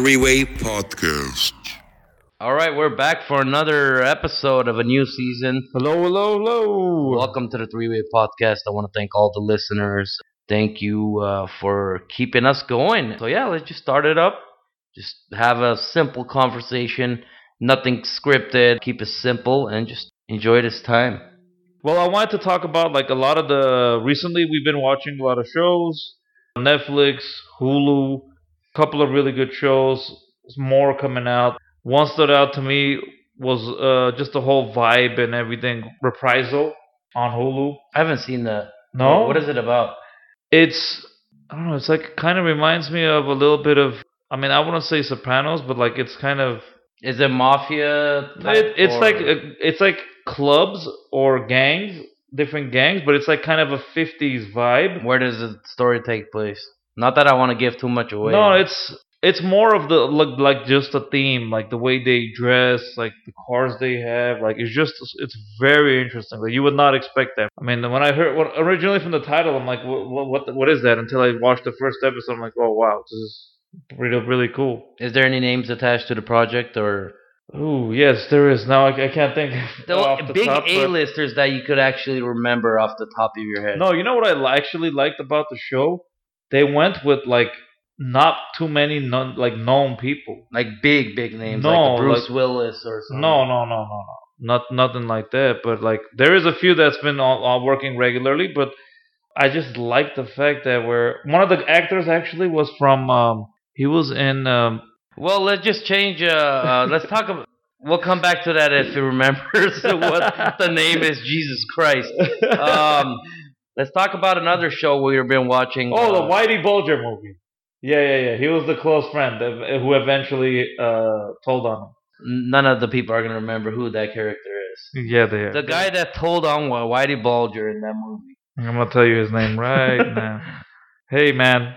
to Three Way Podcast. All right, we're back for another episode of a new season. Hello, hello, hello. Welcome to the Three Way Podcast. I want to thank all the listeners. Thank you uh, for keeping us going. So, yeah, let's just start it up. Just have a simple conversation, nothing scripted. Keep it simple and just enjoy this time. Well, I wanted to talk about like a lot of the recently we've been watching a lot of shows, Netflix, Hulu, a couple of really good shows, more coming out. One stood out to me was uh, just the whole vibe and everything. Reprisal on Hulu. I haven't seen that. No, What is it about? It's I don't know. It's like kind of reminds me of a little bit of. I mean, I wouldn't say Sopranos, but like it's kind of. Is it mafia? type It, it's or- like uh, it's like clubs or gangs, different gangs, but it's like kind of a '50s vibe. Where does the story take place? Not that I want to give too much away. No, it's it's more of the like like just a theme, like the way they dress, like the cars they have, like it's just it's very interesting. Like you would not expect that. I mean, when I heard what originally from the title, I'm like, what what what is that? Until I watched the first episode, I'm like, oh wow, this is really really cool. Is there any names attached to the project or Oh yes, there is. Now I, I can't think. the the big A-listers that you could actually remember off the top of your head? No, you know what I actually liked about the show? They went with like not too many non, like known people. like big big names No, like Bruce like- Willis or something. No, no, no, no, no. Not nothing like that. But like there is a few that's been all, all working regularly. But I just like the fact that we're one of the actors actually was from. Um, he was in. Um, Well, let's just change. Uh, uh, let's talk about. We'll come back to that if he remembers what the name is. Jesus Christ. Um, let's talk about another show we've been watching. oh, the uh, Whitey Bulger movie. Yeah, yeah, yeah. He was the close friend who eventually uh, told on him. None of the people are gonna remember who that character is. Yeah, they are. The guy that told on Whitey Bulger in that movie. I'm gonna tell you his name right now. Hey man,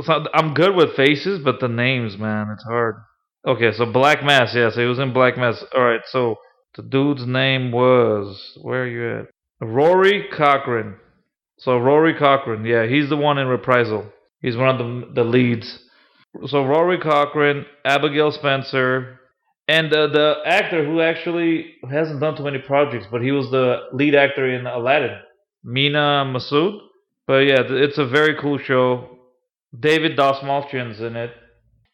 so I'm good with faces, but the names, man, it's hard. Okay, so Black Mass, yeah, so he was in Black Mass. All right, so the dude's name was where are you at? Rory Cochrane. So Rory Cochrane, yeah, he's the one in Reprisal. He's one of the the leads. So Rory Cochrane, Abigail Spencer, and the the actor who actually hasn't done too many projects, but he was the lead actor in Aladdin. Mena Massoud. But yeah, it's a very cool show. David Dastmalchian's in it.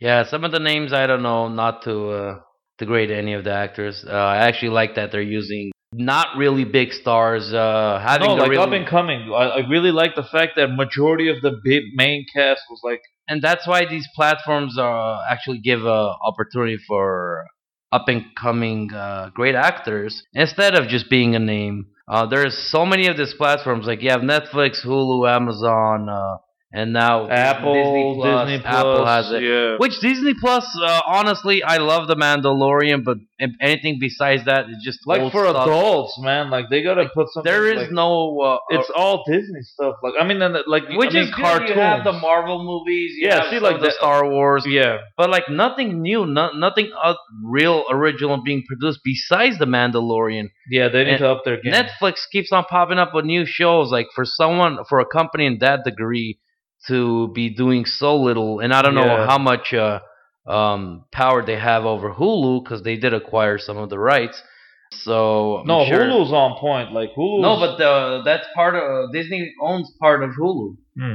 Yeah, some of the names I don't know. Not to uh, degrade any of the actors. Uh, I actually like that they're using not really big stars. Uh, having no, like really, up and coming. I, I really like the fact that majority of the big main cast was like and that's why these platforms uh, actually give a opportunity for up and coming uh, great actors instead of just being a name. Uh, there's so many of these platforms like you have Netflix, Hulu, Amazon, uh, and now Apple, Disney Plus. Disney Apple has it. Yeah. Which Disney Plus, uh, honestly, I love The Mandalorian, but anything besides that is just like for stuff. adults, man. Like they gotta put something. There is like- no. Uh, It's all Disney stuff. Like I mean, then, like which I mean, is cartoons. You have the Marvel movies. Yeah, see, like the Star Wars. Yeah, But like nothing new, no, nothing uh, real original being produced besides The Mandalorian. yeah. They need And to up their game. Netflix keeps on popping up with new shows. Like for someone, for a company in that degree to be doing so little, and I don't know how much uh, um, power they have over Hulu because they did acquire some of the rights. So I'm no, sure- Hulu's on point. Like Hulu. No, but the, that's part of Disney owns part of Hulu. Hmm.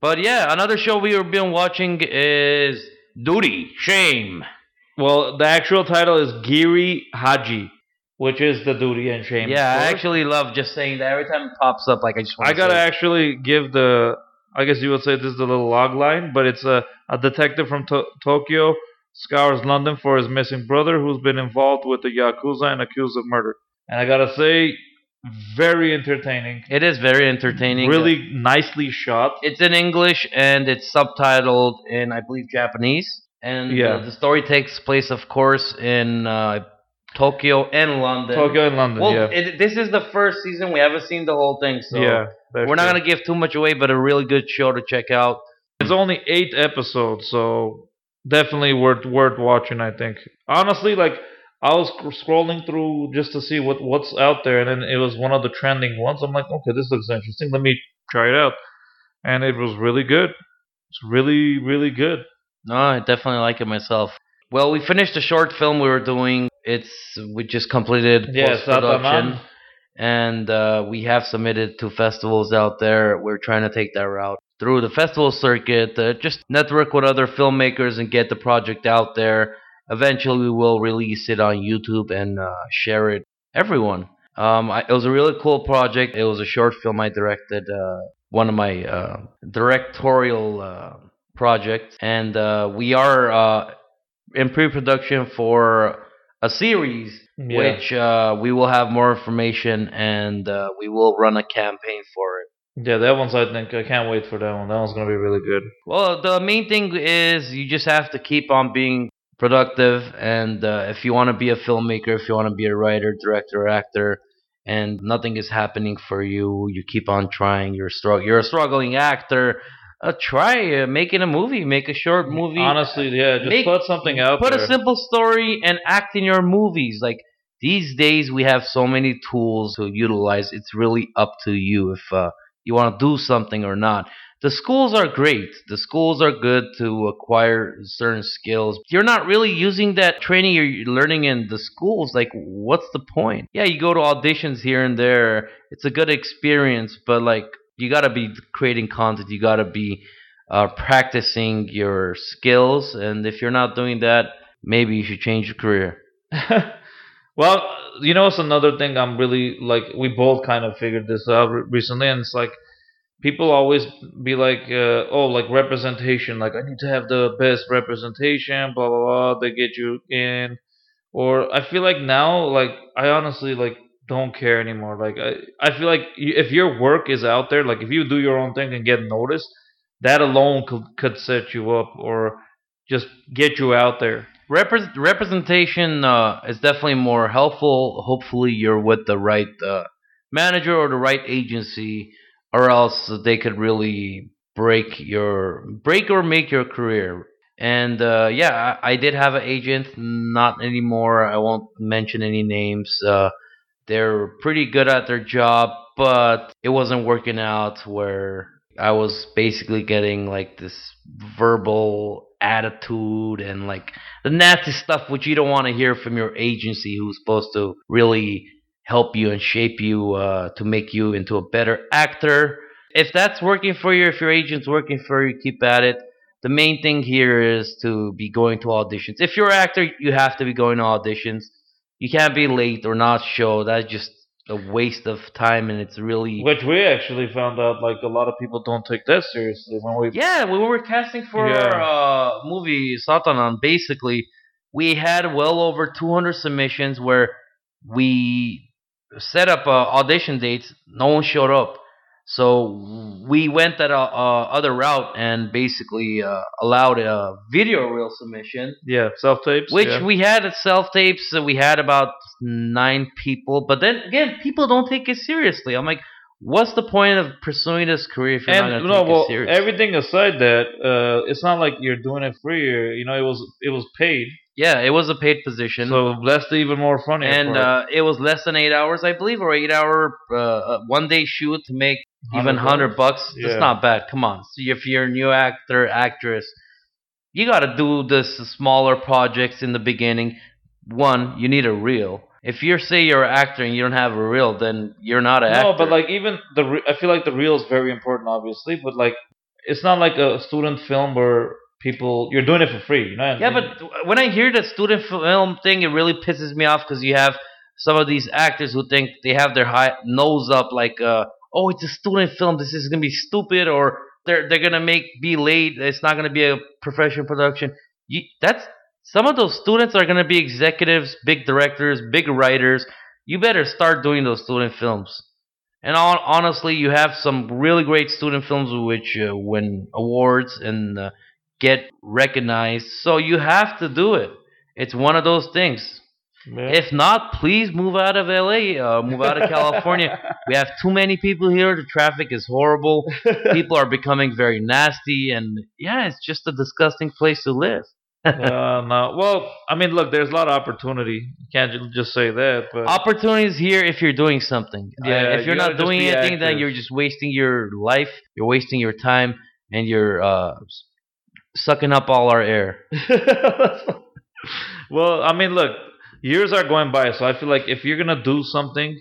But yeah, another show we have been watching is Duty Shame. well, the actual title is Giri Haji, which is the duty and shame. Yeah, I actually love just saying that every time it pops up. Like I just want I gotta say actually give the. I guess you would say this is the little log line, but it's a, a detective from to- Tokyo scours London for his missing brother, who's been involved with the yakuza and accused of murder. And I gotta say, very entertaining, It is very entertaining. really nicely shot. it's in English and it's subtitled in I believe Japanese. And Yeah. uh, the story takes place, of course, in uh, Tokyo and London. Tokyo and London, Well, yeah, it, this is the first season. We haven't seen the whole thing, so yeah. we're not gonna give too much away. But a really good show to check out. It's only eight episodes, so definitely worth worth watching. I think. Honestly, like I was scrolling through just to see what what's out there, and then it was one of the trending ones. I'm like, okay, this looks interesting. Let me try it out, and it was really good. It's really really good. No, I definitely like it myself. Well, we finished the short film we were doing. It's we just completed Yeah, post production, and uh, we have submitted to festivals out there. We're trying to take that route through the festival circuit. Uh, just network with other filmmakers and get the project out there. Eventually, we will release it on YouTube and uh, share it everyone. Um, I, it was a really cool project. It was a short film I directed. Uh, one of my uh, directorial uh, projects, and uh, we are uh, in pre-production for a series, Yeah. which uh, we will have more information, and uh, we will run a campaign for it. Yeah, that one's. I think I can't wait for that one. That one's gonna be really good. Well, the main thing is you just have to keep on being productive, and uh, if you want to be a filmmaker, if you want to be a writer, director, actor, and nothing is happening for you, you keep on trying. You're strugg- You're a struggling actor. Uh, try uh, making a movie, make a short movie. Honestly, yeah, just Make- put something out Put there. a simple story and act in your movies. Like these days, we have so many tools to utilize. It's really up to you if uh, you want to do something or not. The schools are great. The schools are good to acquire certain skills. You're not really using that training you're learning in the schools. Like, what's the point? Yeah, you go to auditions here and there. It's a good experience, but like, you gotta be creating content. You gotta be uh, practicing your skills. And if you're not doing that, maybe you should change your career. well, you know, it's another thing. I'm really like we both kind of figured this out re- recently, and it's like people always be like, uh, oh, like representation. Like I need to have the best representation. Blah blah blah. They get you in, or I feel like now, like I honestly like don't care anymore. Like I, I feel like if your work is out there, like if you do your own thing and get noticed, that alone could could set you up or just get you out there. Repres representation uh, is definitely more helpful. Hopefully, you're with the right uh, manager or the right agency, or else they could really break your break or make your career. And uh, yeah, I, I did have an agent, not anymore. I won't mention any names. They're pretty good at their job, but it wasn't working out. Where I was basically getting like this verbal attitude and like the nasty stuff which you don't want to hear from your agency who's supposed to really help you and shape you uh, to make you into a better actor. If that's working for you if your agent's working for you keep at it. The main thing here is to be going to auditions. If you're an actor you have to be going to auditions you can't be late or not show that's just a waste of time and it's really Which we actually found out, like a lot of people don't take that seriously when we. Yeah, when we were casting for Yeah. our uh, movie Satanan, basically, we had well over 200 submissions where we set up uh, audition dates. No one showed up. So we went that uh, uh, other route and basically uh, allowed a video reel submission, Yeah, self tapes. which yeah. we had self tapes. We had about nine people, but then again, people don't take it seriously. I'm like, what's the point of pursuing this career if you're not and going to no, take well, it seriously? everything aside that, uh, it's not like you're doing it free. You know, it was it was paid, Yeah, it was a paid position, so that's even more funny. and uh, it was less than eight hours, I believe, or eight hour uh, uh, one day shoot to make even 100 hundred bucks. Yeah. That's not bad. Come on, so if you're a new actor, actress, you got to do this smaller projects in the beginning. One, you need a reel. If you say you're an actor and you don't have a reel, then you're not an actor. no, but like even the re- I feel like the reel is very important, obviously, but like it's not like a student film where people you're doing it for free. You know? Yeah, but when I hear the student film thing, it really pisses me off because you have some of these actors who think they have their high nose up, like, uh, oh, it's a student film. This is gonna be stupid, or they're they're gonna make be late. It's not gonna be a professional production. You, that's some of those students are gonna be executives, big directors, big writers. You better start doing those student films. And hon honestly, you have some really great student films which uh, win awards and uh, get recognized. So you have to do it. It's one of those things. Yeah. If not, please move out of LA, uh, move out of California. we have too many people here. The traffic is horrible. People are becoming very nasty, and yeah, it's just a disgusting place to live. uh, no. Well, I mean, look, there's a lot of opportunity. You can't just say that, but Opportunities here if you're doing something. Uh, Yeah, if you're you not doing anything, then you're just wasting your life. You're wasting your time, and you're uh, sucking up all our air. well, I mean, look, years are going by, so I feel like if you're gonna do something,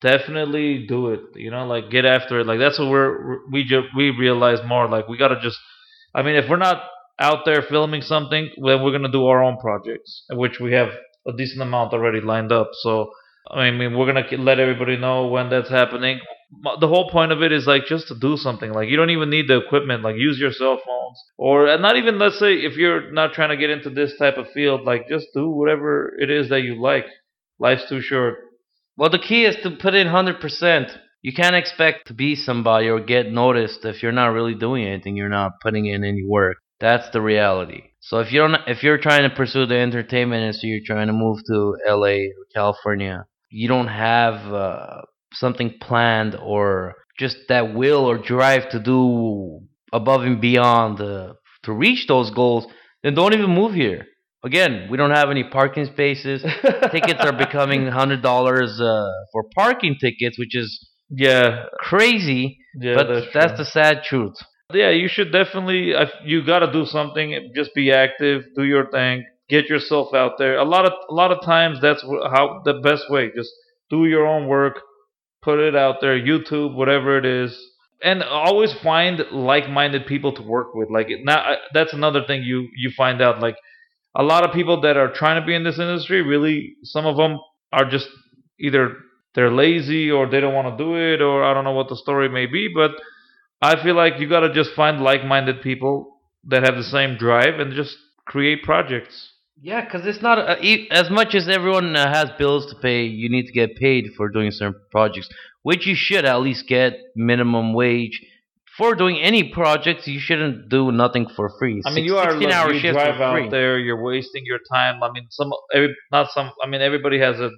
definitely do it. You know, like get after it. Like that's what we're we just we realize more. Like we gotta just. I mean, if we're not out there filming something, then we're gonna do our own projects, which we have a decent amount already lined up. So I mean, we're gonna let everybody know when that's happening. The whole point of it is like just to do something. Like you don't even need the equipment. Like use your cell phones, or not even let's say if you're not trying to get into this type of field, like just do whatever it is that you like. Life's too short. Well, the key is to put in 100%. You can't expect to be somebody or get noticed if you're not really doing anything. You're not putting in any work. That's the reality. So if you're not, if you're trying to pursue the entertainment industry, you're trying to move to LA or California, you don't have uh, something planned or just that will or drive to do above and beyond uh, to reach those goals, then don't even move here. Again, we don't have any parking spaces. tickets are becoming hundred dollars uh, for parking tickets, which is Yeah, crazy. yeah, but that's, that's, the sad truth. yeah. You should definitely. You got to do something. Just be active. Do your thing. Get yourself out there. A lot of a lot of times that's how the best way. Just do your own work. Put it out there. YouTube, whatever it is. And always find like-minded people to work with. Like now, that's another thing you you find out. Like a lot of people that are trying to be in this industry, really, some of them are just either they're lazy or they don't want to do it, or I don't know what the story may be. But I feel like you got to just find like-minded people that have the same drive and just create projects. Yeah, because it's not uh, e- as much as everyone uh, has bills to pay. You need to get paid for doing certain projects, which you should at least get minimum wage for doing any projects. You shouldn't do nothing for free. I mean, you are look, hour you drive out there, you're wasting your time. I mean, some every not some. I mean, everybody has a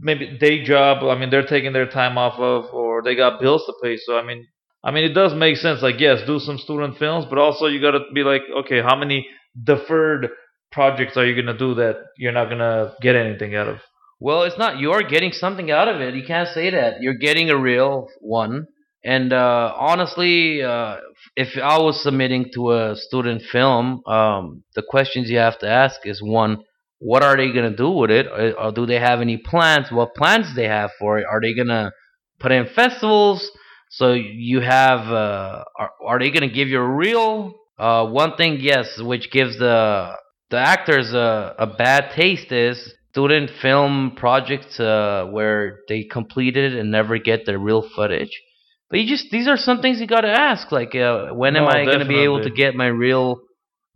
maybe day job. I mean, they're taking their time off of, or they got bills to pay. So I mean, I mean, it does make sense. Like, yes, do some student films, but also you got to be like, okay, how many deferred projects are you gonna do that you're not gonna get anything out of? Well, it's not. You're getting something out of it. You can't say that. You're getting a reel one. And uh, honestly, uh, if I was submitting to a student film, um, the questions you have to ask is one: What are they gonna do with it? Or, or do they have any plans? What plans they have for it? Are they gonna put in festivals? So you have. Uh, are, are they gonna give you a reel? Uh, one thing, yes, which gives the the actors a, a bad taste is student film projects uh, where they completed and never get their reel footage. But you just these are some things you gotta ask. Like, uh, when am No, I gonna be able to get my reel?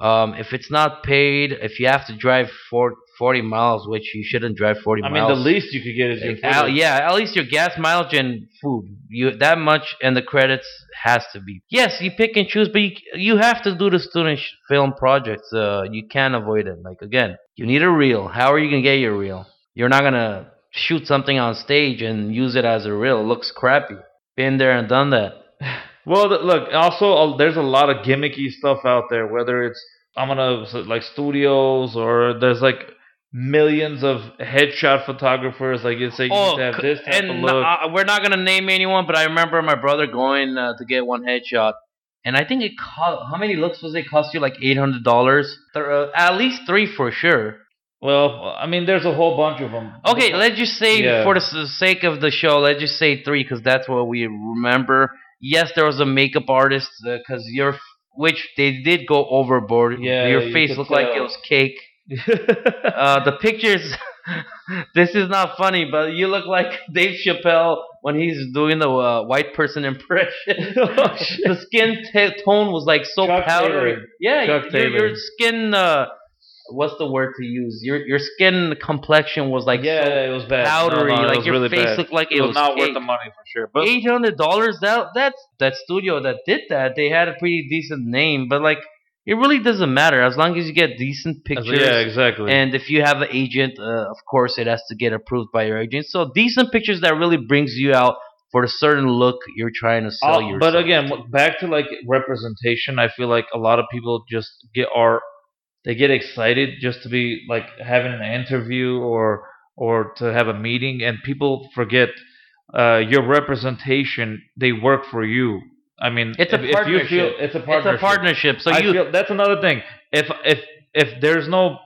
Um, if it's not paid, if you have to drive for 40 miles, which you shouldn't drive 40 I mean, the least you could get is your Like, al- footage. yeah, at least your gas mileage and food. You that much, and the credits has to be. Yes, you pick and choose, but you, you have to do the student sh- film projects. Uh, you can't avoid it. Like again, you need a reel. How are you gonna get your reel? You're not gonna shoot something on stage and use it as a reel. It looks crappy. Been there and done that. Well, th- look. Also, uh, there's a lot of gimmicky stuff out there. Whether it's I'm gonna like studios or there's like millions of headshot photographers. Like you say, you to have this type and of look. uh, we're not gonna name anyone, but I remember my brother going uh, to get one headshot, and I think it cost. How many looks was it? Cost you like eight hundred dollars. Uh, at least three for sure. well, I mean, there's a whole bunch of them. Okay, let's just say Yeah. for the sake of the show, let's just say three because that's what we remember. Yes, there was a makeup artist because your, which they did go overboard. Yeah, your you face looked like it was cake. Uh, the pictures. this is not funny, but you look like Dave Chappelle when he's doing the uh, white person impression. Oh, the skin t- tone was like so Chuck powdery. Taylor. Yeah, Chuck your, your skin. Uh, what's the word to use? Your your skin complexion was like yeah, so it was bad. powdery. No, no, it like your really face bad. looked like it, it was, was not worth the money for sure. But Eight hundred dollars. That that's that studio that did that. They had a pretty decent name, but like it really doesn't matter as long as you get decent pictures. yeah, exactly. And if you have an agent, uh, of course, it has to get approved by your agent. So decent pictures that really brings you out for a certain look you're trying to sell Uh, yourself. but again, to. back to like representation, I feel like a lot of people just get are they get excited just to be like having an interview or or to have a meeting, and people forget uh, your representation. They work for you. I mean, It's a if, if you feel partnership. it's a It's partnership. a partnership. So I you feel that's another thing. If if if there's no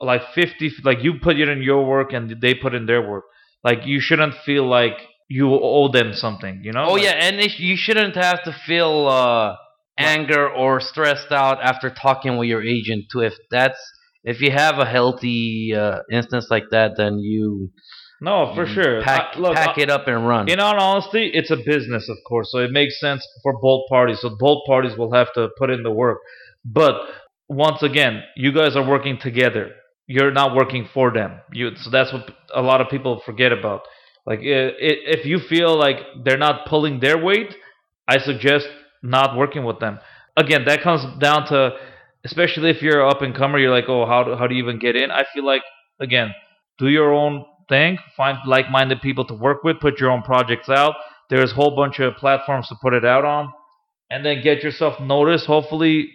like fifty, like you put it in your work and they put in their work, like you shouldn't feel like you owe them something. You know? Oh Like- yeah, and it, you shouldn't have to feel uh, anger or stressed out after talking with your agent too. If that's if you have a healthy uh, instance like that, then you No, for mm-hmm. sure. pack I- look, pack I- it up and run. In all honesty, it's a business, of course, so it makes sense for both parties. So both parties will have to put in the work. But once again, you guys are working together. You're not working for them. You so that's what a lot of people forget about. Like if you feel like they're not pulling their weight, I suggest not working with them. Again, that comes down to especially if you're up and comer, you're like, "Oh, how do, how do you even get in?" I feel like again, do your own thing, find like-minded people to work with, put your own projects out. There's a whole bunch of platforms to put it out on, and then get yourself noticed. Hopefully,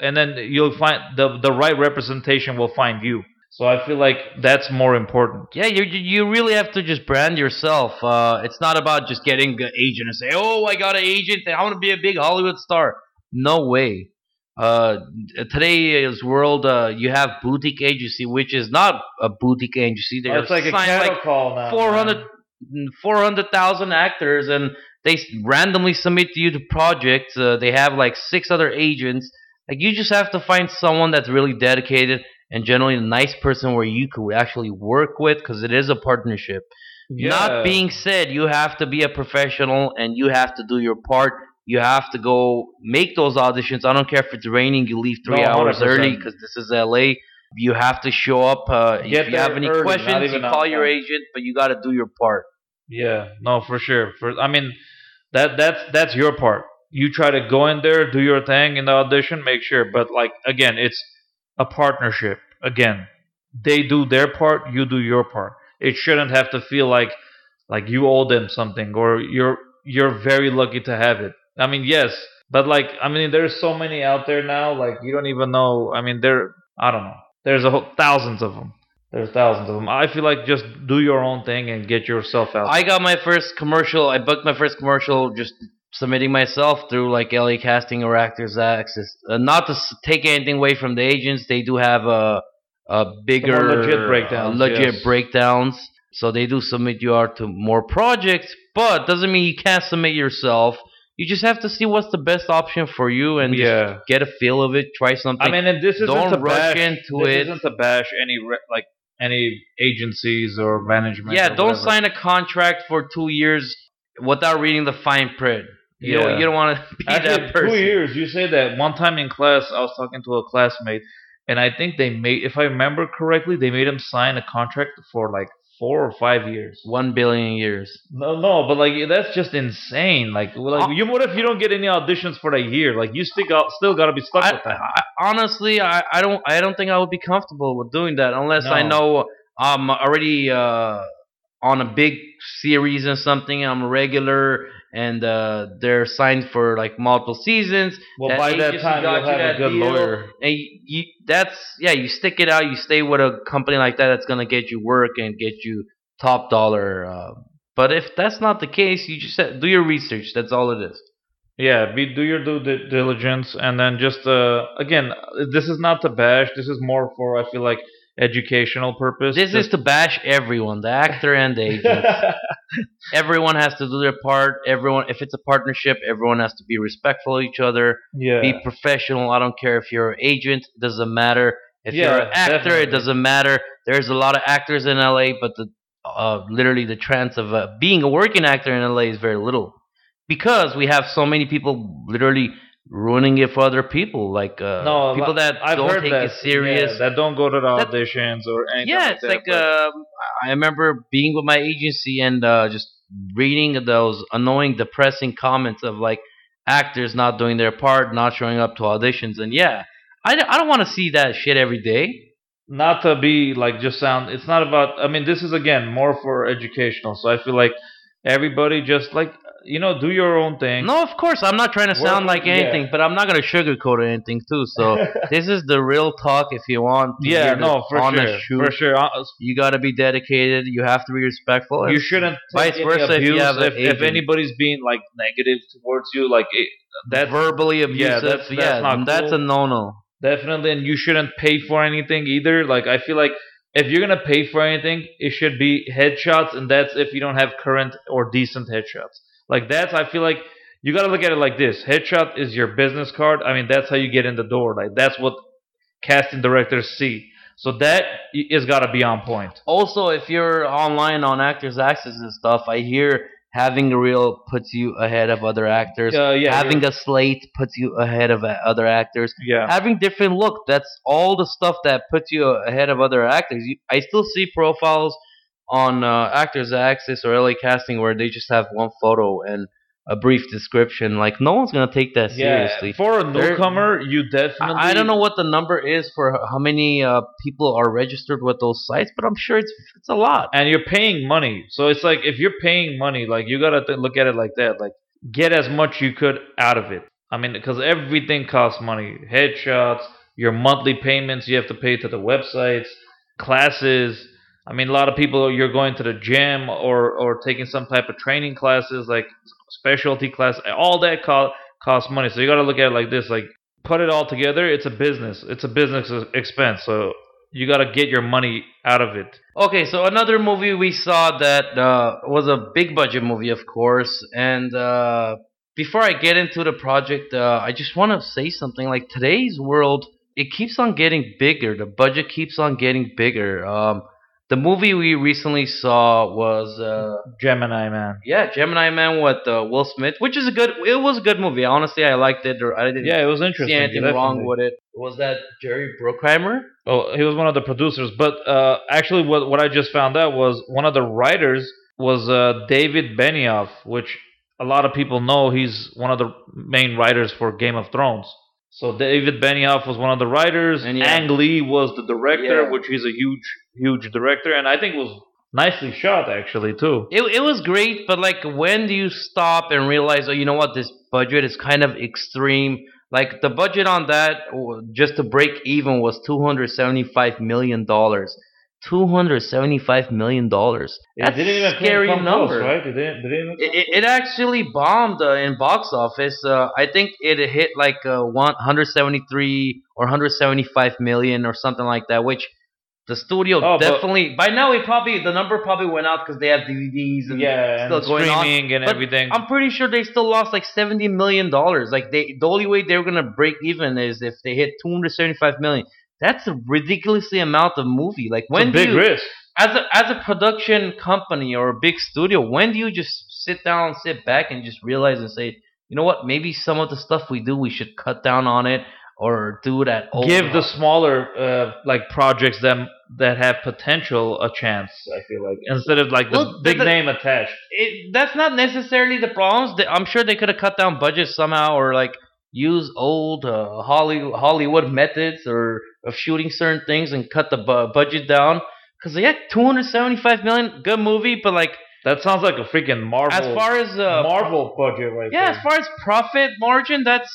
and then you'll find the the right representation will find you. So I feel like that's more important. Yeah, you you you really have to just brand yourself. Uh, it's not about just getting an agent and say, "Oh, I got an agent. I want to be a big Hollywood star." No way. Uh, today's world, uh, you have boutique agency, which is not a boutique agency. They're it's like a cattle like call now. 400 man. 400,000 actors and they randomly submit to you the projects. Uh, they have like six other agents. Like you just have to find someone that's really dedicated and generally a nice person where you could actually work with because it is a partnership. Yeah. Not being said, you have to be a professional and you have to do your part. You have to go make those auditions. I don't care if it's raining, you leave three No, hours early because this is LA. You have to show up. Uh, if you have any early, questions, you call your time. agent, but you got to do your part. Yeah, no, for sure. For I mean, that that's that's your part. You try to go in there, do your thing in the audition, make sure. But like again, it's a partnership. Again, they do their part, you do your part. It shouldn't have to feel like like you owe them something or you're you're very lucky to have it. I mean, yes, but like I mean, there's so many out there now. Like you don't even know. I mean, there. I don't know. There's a whole, thousands of them. There's thousands of them. I feel like just do your own thing and get yourself out. I got my first commercial. I booked my first commercial just submitting myself through like LA Casting or Actors Access. Uh, not to take anything away from the agents, they do have a a bigger legit breakdowns, uh, legit yes. breakdowns. So they do submit you out to more projects, but doesn't mean you can't submit yourself. You just have to see what's the best option for you and Yeah. just get a feel of it. Try something. I mean, and this isn't Don't to rush bash, into this it. isn't to bash any re- like any agencies or management. Yeah, or don't whatever. sign a contract for two years without reading the fine print. You Yeah. don't, you don't want to be Actually, that person. two years. You say that one time in class, I was talking to a classmate, and I think they made, if I remember correctly, they made him sign a contract for like four or five years. One billion years. No, no, but like that's just insane. Like, like you, what if you don't get any auditions for that year? Like, you still got, still got to be stuck I, with that. I, honestly, I, I don't I don't think I would be comfortable with doing that unless I know I'm already uh, on a big series or something. I'm a regular, and uh, they're signed for like multiple seasons. well, that by that time, you'll you have a good deal. lawyer. And you, you, that's yeah, you stick it out. You stay with a company like that that's gonna get you work and get you top dollar. Uh, but if that's not the case, you just do your research. That's all it is. Yeah, be do your due diligence, and then just uh, again, this is not to bash. This is more for I feel like educational purpose. This is to bash everyone, the actor and the agent. everyone has to do their part. Everyone, if it's a partnership, everyone has to be respectful of each other. yeah. Be professional. I don't care if you're an agent. It doesn't matter. If Yeah, you're an actor, definitely. it doesn't matter. There's a lot of actors in LA, but the uh, literally the chance of uh, being a working actor in LA is very little because we have so many people literally ruining it for other people, like uh, no, people that I've don't take that, it serious. yeah, that don't go to the That- auditions or anything. Yeah, like it's that, like but- um, I remember being with my agency and uh, just reading those annoying, depressing comments of like actors not doing their part, not showing up to auditions, and yeah, I, I don't want to see that shit every day. not to be like just sound it's not about i mean this is again more for educational so i feel like everybody just like you know, do your own thing. No, of course, I'm not trying to sound Work- like anything, yeah. but I'm not gonna sugarcoat anything too. So this is the real talk. If you want, to yeah, no, for sure, truth, for sure. Uh, You gotta be dedicated. You have to be respectful. You shouldn't Vice versa if abuse have if, if anybody's being like negative towards you, like it, that's verbally abusive. that's- Yeah, that's not that's cool. a no-no. definitely, and you shouldn't pay for anything either. Like I feel like if you're gonna pay for anything, it should be headshots, and that's if you don't have current or decent headshots. Like that's I feel like you gotta look at it like this: headshot is your business card. I mean, that's how you get in the door. Like that's what casting directors see. So that is gotta be on point. Also, if you're online on Actors Access and stuff, I hear having a reel puts you ahead of other actors. Uh, yeah, having you're- a slate puts you ahead of uh, other actors. yeah. Having different look, that's all the stuff that puts you ahead of other actors. You, I still see profiles on uh, Actors Access or LA Casting where they just have one photo and a brief description. Like no one's gonna take that Yeah, seriously. for a newcomer, you definitely. I I don't know what the number is for how many uh, people are registered with those sites, but I'm sure it's it's a lot. and you're paying money. So it's like if you're paying money, like you gotta th- look at it like that. Like get as much you could out of it. I mean, because everything costs money. Headshots, your monthly payments you have to pay to the websites, classes. I mean, a lot of people you're going to the gym or or taking some type of training classes, like specialty class. All that cost costs money. So you gotta look at it like this. Like put it all together. It's a business. It's a business expense. So you gotta get your money out of it. Okay, so another movie we saw that uh, was a big budget movie, of course. And uh, before I get into the project, uh, I just want to say something. Like today's world, it keeps on getting bigger. The budget keeps on getting bigger. Um, the movie we recently saw was uh, Gemini man. yeah, Gemini Man with uh, Will Smith, which is a good. It was a good movie. Honestly, I liked it. Or I didn't Yeah, it was see interesting. anything definitely. wrong with it. Was that Jerry Bruckheimer? Oh, he was one of the producers, but uh, actually, what what I just found out was one of the writers was uh, David Benioff, which a lot of people know he's one of the main writers for Game of Thrones. So David Benioff was one of the writers. And yeah. Ang Lee was the director, Yeah. which he's a huge, huge director, and I think it was nicely shot actually too. It, it was great, but like, when do you stop and realize, oh, you know what, this budget is kind of extreme? Like, the budget on that, just to break even, was $275 million. $275 million. That's it didn't even a scary come number. close, right? It didn't. It didn't It, it, it actually bombed uh, in box office. Uh, I think it hit like uh, one- 173 or 175 million or something like that, which the studio Oh, definitely by now it probably the number probably went out because they have DVDs and yeah, still and going on. and But everything. I'm pretty sure they still lost like 70 million dollars. Like they the only way they were gonna break even is if they hit 275 million. That's a ridiculously amount of movie. Like it's when big you, risk. as a as a production company or a big studio, when do you just sit down, sit back, and just realize and say, you know what, maybe some of the stuff we do, we should cut down on it or do it at give the smaller uh, like projects that that have potential a chance. I feel like instead of like the Well, big the- name attached. it, that's not necessarily the problems. I'm sure they could have cut down budgets somehow, or like use old uh, Holly, Hollywood methods, or of shooting certain things and cut the bu- budget down. Because yeah, 275 million, good movie, but like That sounds like a freaking Marvel. as far as uh, Marvel budget right yeah, there. as far as profit margin, that's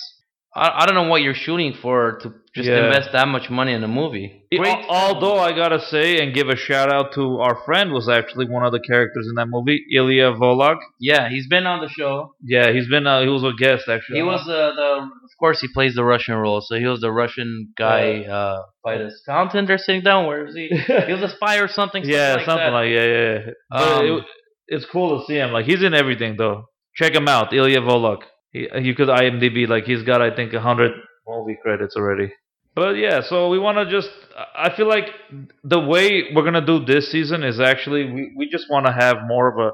I, I don't know what you're shooting for to just Yeah. invest that much money in a movie. It- Great, al- although I gotta say and give a shout out to our friend was actually one of the characters in that movie, Ilya Volok. yeah, he's been on the show. Yeah, he's been uh, he was a guest actually. He was uh, the, of course, he plays the Russian role, so he was the Russian guy uh, by this fountain. They're sitting down. Where is he? He was a spy or something. yeah, something that. like yeah, yeah. yeah. But Um, it, it's cool to see him. Like he's in everything though. Check him out, Ilya Volok. He, you could IMDb like he's got I think hundred movie credits already. But yeah, so we want to just. I feel like the way we're gonna do this season is actually we, we just want to have more of a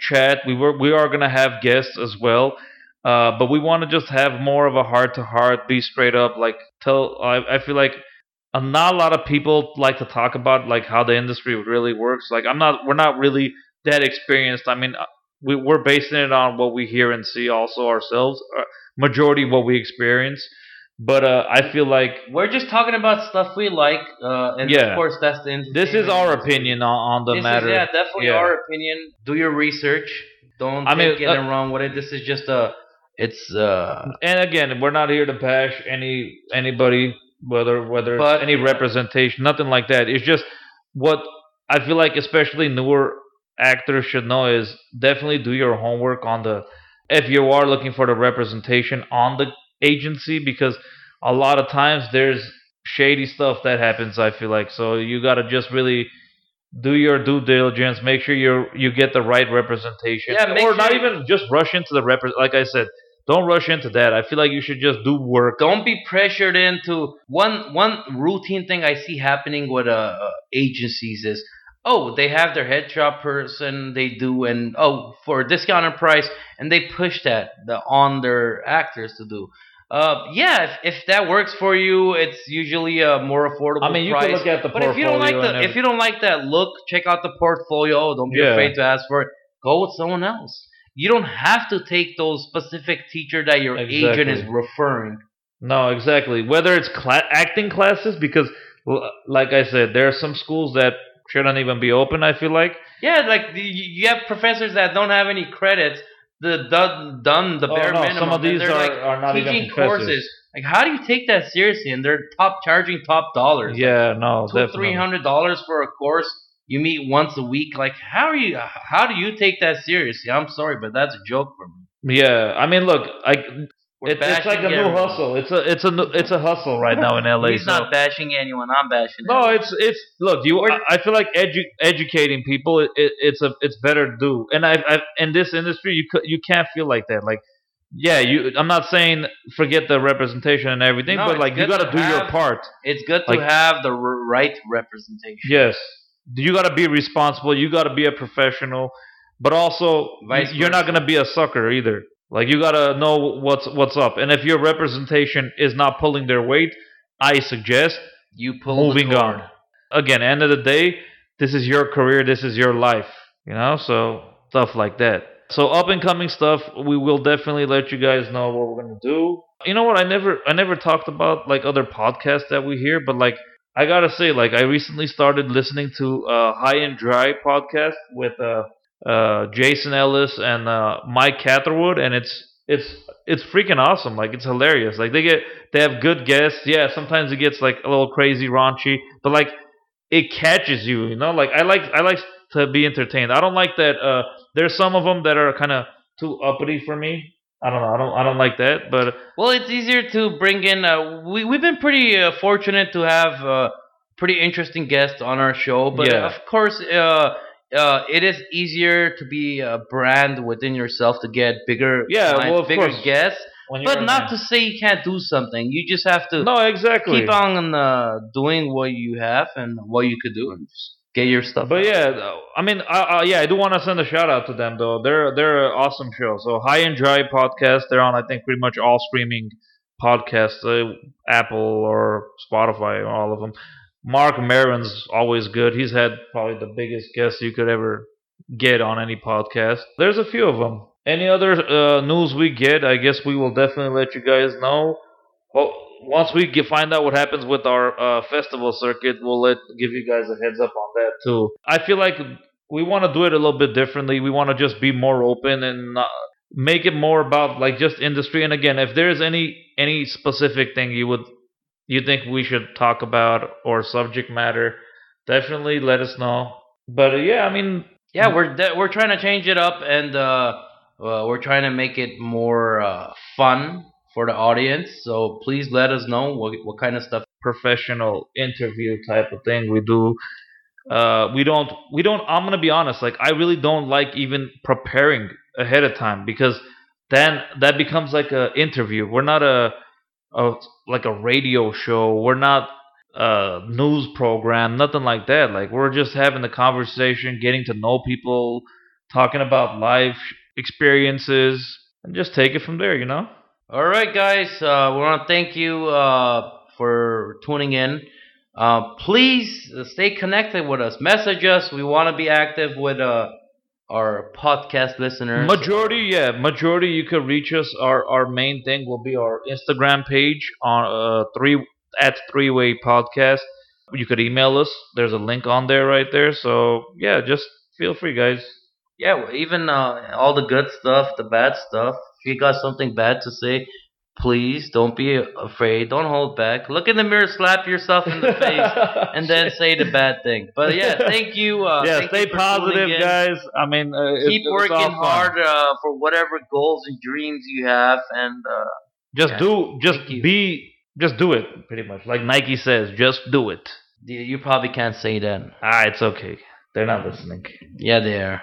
chat. We were we are gonna have guests as well. Uh, but we want to just have more of a heart to heart, be straight up, like tell. I, I feel like uh, not a lot of people like to talk about like how the industry really works. Like I'm not, we're not really that experienced. I mean, uh, we, we're basing it on what we hear and see also ourselves. Uh, majority what we experience, but uh, I feel like We're just talking about stuff we like, uh, and Yeah. of course that's the. this is our opinion on, on the This matter. Is, yeah, definitely Yeah. our opinion. Do your research. Don't I mean, it uh, run with it. This is just a. It's uh. And again, we're not here to bash any anybody, whether whether it's But- any representation, nothing like that. It's just what I feel like, especially newer actors should know is definitely do your homework on the if you are looking for the representation on the agency because a lot of times there's shady stuff that happens. I feel like so you got to just really do your due diligence, make sure you you get the right representation, Yeah, or not even just rush into the rep. Like I said, don't rush into that. I feel like you should just do work. Don't be pressured into one one routine thing I see happening with uh agencies is oh they have their head shop person they do and oh for a discounted price and they push that the on their actors to do. Uh, yeah, if, if that works for you, it's usually a more affordable I mean, you price. can look at the but if you don't like the if you don't like that look, check out the portfolio. Don't be Yeah. afraid to ask for it. Go with someone else. You don't have to take those specific teacher that your agent is referring. No, exactly. Whether it's cla- acting classes, because like I said, there are some schools that shouldn't even be open. I feel like. Yeah, like the, you have professors that don't have any credits. The done done the Oh, bare no, minimum. some of these are- like, are not even teaching professors. courses. Like, how do you take that seriously? And they're top charging top dollars. Like, Yeah, no, two definitely. three hundred dollars for a course you meet once a week. Like, how are you? How do you take that seriously? I'm sorry, but that's a joke for me. Yeah, I mean, look, I it, it's like a bashing new everyone. hustle. It's a it's a new- it's a hustle right now in LA. He's so- not bashing anyone. I'm bashing. No, everyone. it's it's look. You, I, I feel like edu- educating people. It, it, it's a it's better to do. And I, I in this industry, you you can't feel like that. Like, yeah, you. I'm not saying forget the representation and everything, No, but like you got to do your part. It's good to like- have the r- right representation. Yes, you got to be responsible. You got to be a professional, but also Vice you're not gonna be a sucker either. Like you got to know what's what's up. And if your representation is not pulling their weight, I suggest You pull moving the on. Again, end of the day, this is your career, this is your life, you know, so stuff like that. So up and coming stuff, we will definitely let you guys know what we're gonna do. You know what? I never, I never talked about like other podcasts that we hear, but like I gotta say, like I recently started listening to a High and Dry podcast with uh, uh, Jason Ellis and uh, Mike Catherwood, and it's it's it's freaking awesome. Like it's hilarious. Like they get they have good guests. Yeah, sometimes it gets like a little crazy raunchy, but like it catches you. You know, like I like I like to be entertained. I don't like that. Uh, there's some of them that are kind of too uppity for me. I don't know. I don't I don't like that. But Well, it's easier to bring in. Uh, we we've been pretty uh, fortunate to have uh, pretty interesting guests on our show, but Yeah. of course, uh, uh, it is easier to be a brand within yourself to get bigger, Yeah, clients, well, of bigger course. guests. But not to say you can't do something. You just have to no exactly. keep on uh, doing what you have and what you could do, and just get your stuff. But out. yeah, I mean, I, I, yeah, I do want to send a shout out to them though. They're they're an awesome show. So High and Dry podcast. They're on I think pretty much all streaming podcasts, uh, Apple or Spotify, all of them. Marc Maron's always good. He's had probably the biggest guest you could ever get on any podcast. There's a few of them. Any other uh, news we get, I guess we will definitely let you guys know. Well, once we get, find out what happens with our uh, festival circuit, we'll let give you guys a heads up on that too. I feel like we want to do it a little bit differently. We want to just be more open and uh, make it more about like just industry. And again, if there's any any specific thing you would you think we should talk about or subject matter, definitely let us know. But uh, yeah, I mean, yeah, we're de- we're trying to change it up, and uh, uh, we're trying to make it more uh, fun for the audience. So please let us know what what kind of stuff. professional interview type of thing we do uh we don't we don't i'm gonna be honest like i really don't like even preparing ahead of time because then that becomes like a interview we're not a, a like a radio show we're not a news program nothing like that like we're just having the conversation getting to know people talking about life experiences and just take it from there you know All right, guys, uh, we want to thank you uh, for tuning in. Uh, please uh, stay connected with us. Message us. We want to be active with uh, our podcast listeners. Majority, yeah, majority. You could reach us. Our our main thing will be our Instagram page on uh three at three way podcast. You could email us. There's a link on there right there. So yeah, just feel free, guys. Yeah, well, even uh, all the good stuff, the bad stuff. If you got something bad to say, please don't be afraid. Don't hold back. Look in the mirror, slap yourself in the face, and then say the bad thing. But yeah, thank you. Uh, yeah, thank stay you positive, guys. I mean, uh, Keep it's working all hard uh, for whatever goals and dreams you have, and uh, Just Yeah. do. Just be. Just do it. Pretty much, like Nike says, just do it. you you probably can't say that. Ah, it's okay. They're not listening. Yeah, they are.